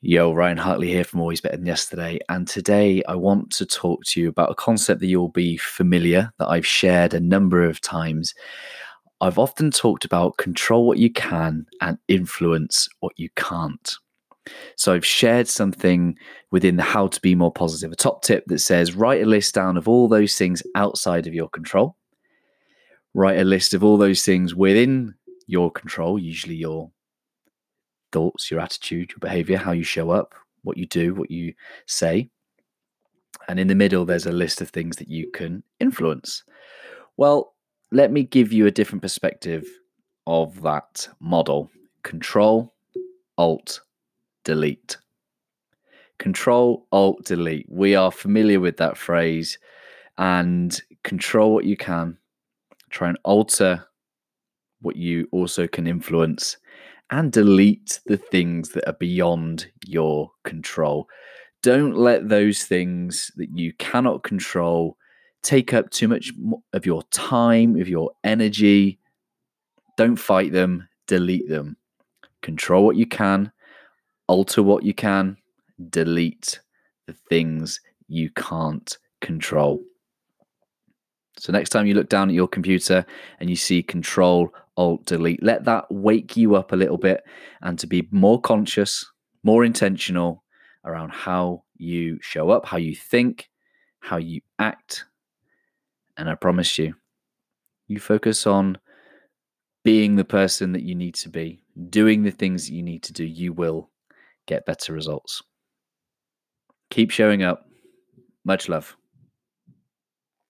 Yo, Ryan Hartley here from Always Better Than Yesterday. And today I want to talk to you about a concept that you'll be familiar, that I've shared a number of times. I've often talked about control what you can and influence what you can't. So I've shared something within the How to Be More Positive, a top tip that says write a list down of all those things outside of your control. Write a list of all those things within your control, usually your thoughts, your attitude, your behavior, how you show up, what you do, what you say. And in the middle, there's a list of things that you can influence. Well, let me give you a different perspective of that model Control, Alt, Delete. Control, Alt, Delete. We are familiar with that phrase and control what you can, try and alter what you also can influence and delete the things that are beyond your control. Don't let those things that you cannot control take up too much of your time, of your energy. Don't fight them, delete them. Control what you can, alter what you can, delete the things you can't control. So next time you look down at your computer and you see control alt delete, let that wake you up a little bit and to be more conscious, more intentional around how you show up, how you think, how you act. And I promise you, you focus on being the person that you need to be, doing the things that you need to do, you will get better results. Keep showing up. Much love.